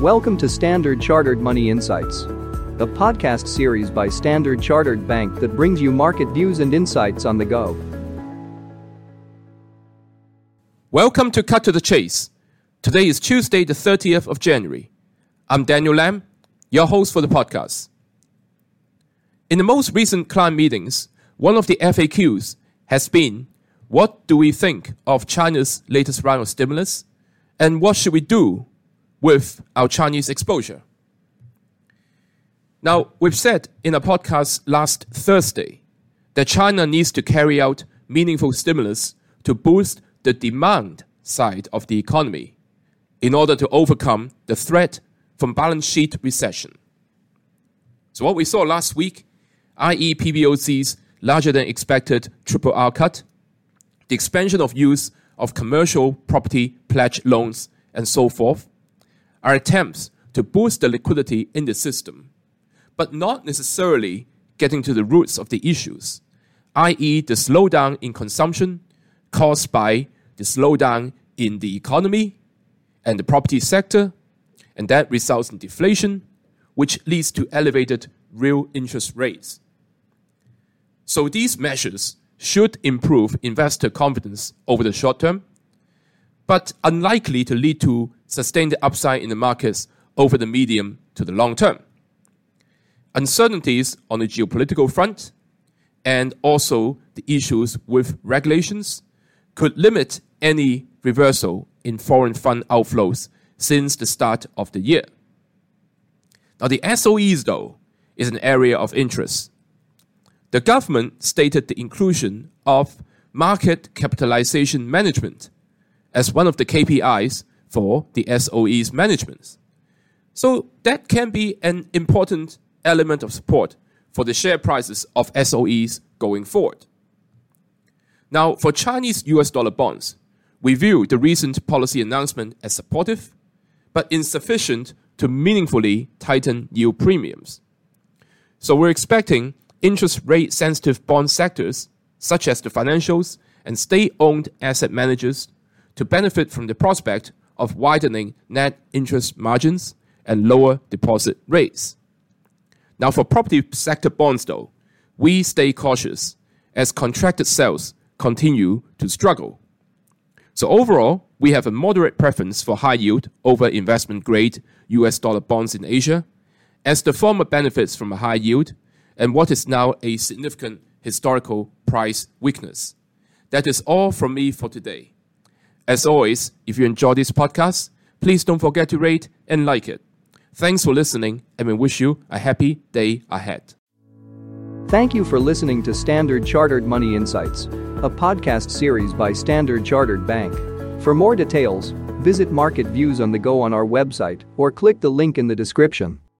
Welcome to Standard Chartered Money Insights, a podcast series by Standard Chartered Bank that brings you market views and insights on the go. Welcome to Cut to the Chase. Today is Tuesday, the 30th of January. I'm Daniel Lam, your host for the podcast. In the most recent client meetings, one of the FAQs has been what do we think of China's latest round of stimulus and what should we do with our Chinese exposure? Now, we've said in a podcast last Thursday that China needs to carry out meaningful stimulus to boost the demand side of the economy in order to overcome the threat from balance sheet recession. So, what we saw last week, i.e., PBOC's larger than expected triple R cut, the expansion of use of commercial property pledge loans, and so forth, are attempts to boost the liquidity in the system, but not necessarily getting to the roots of the issues, i.e., the slowdown in consumption caused by the slowdown in the economy and the property sector, and that results in deflation, which leads to elevated real interest rates. So these measures should improve investor confidence over the short term, but unlikely to lead to sustained upside in the markets over the medium to the long term. Uncertainties on the geopolitical front and also the issues with regulations could limit any reversal in foreign fund outflows since the start of the year. Now, the SOEs, though, is an area of interest. The government stated the inclusion of market capitalization management as one of the KPIs for the SOE's management. So that can be an important element of support for the share prices of SOEs going forward. Now, for Chinese US dollar bonds, we view the recent policy announcement as supportive, but insufficient to meaningfully tighten yield premiums. So we're expecting interest rate sensitive bond sectors, such as the financials and state owned asset managers, to benefit from the prospect of widening net interest margins and lower deposit rates. Now, for property sector bonds, though, we stay cautious as contracted sales continue to struggle. So, overall, we have a moderate preference for high yield over investment grade US dollar bonds in Asia, as the former benefits from a high yield and what is now a significant historical price weakness. That is all from me for today. As always, if you enjoy this podcast, please don't forget to rate and like it. Thanks for listening, and we wish you a happy day ahead. Thank you for listening to Standard Chartered Money Insights, a podcast series by Standard Chartered Bank. For more details, visit Market Views on the Go on our website or click the link in the description.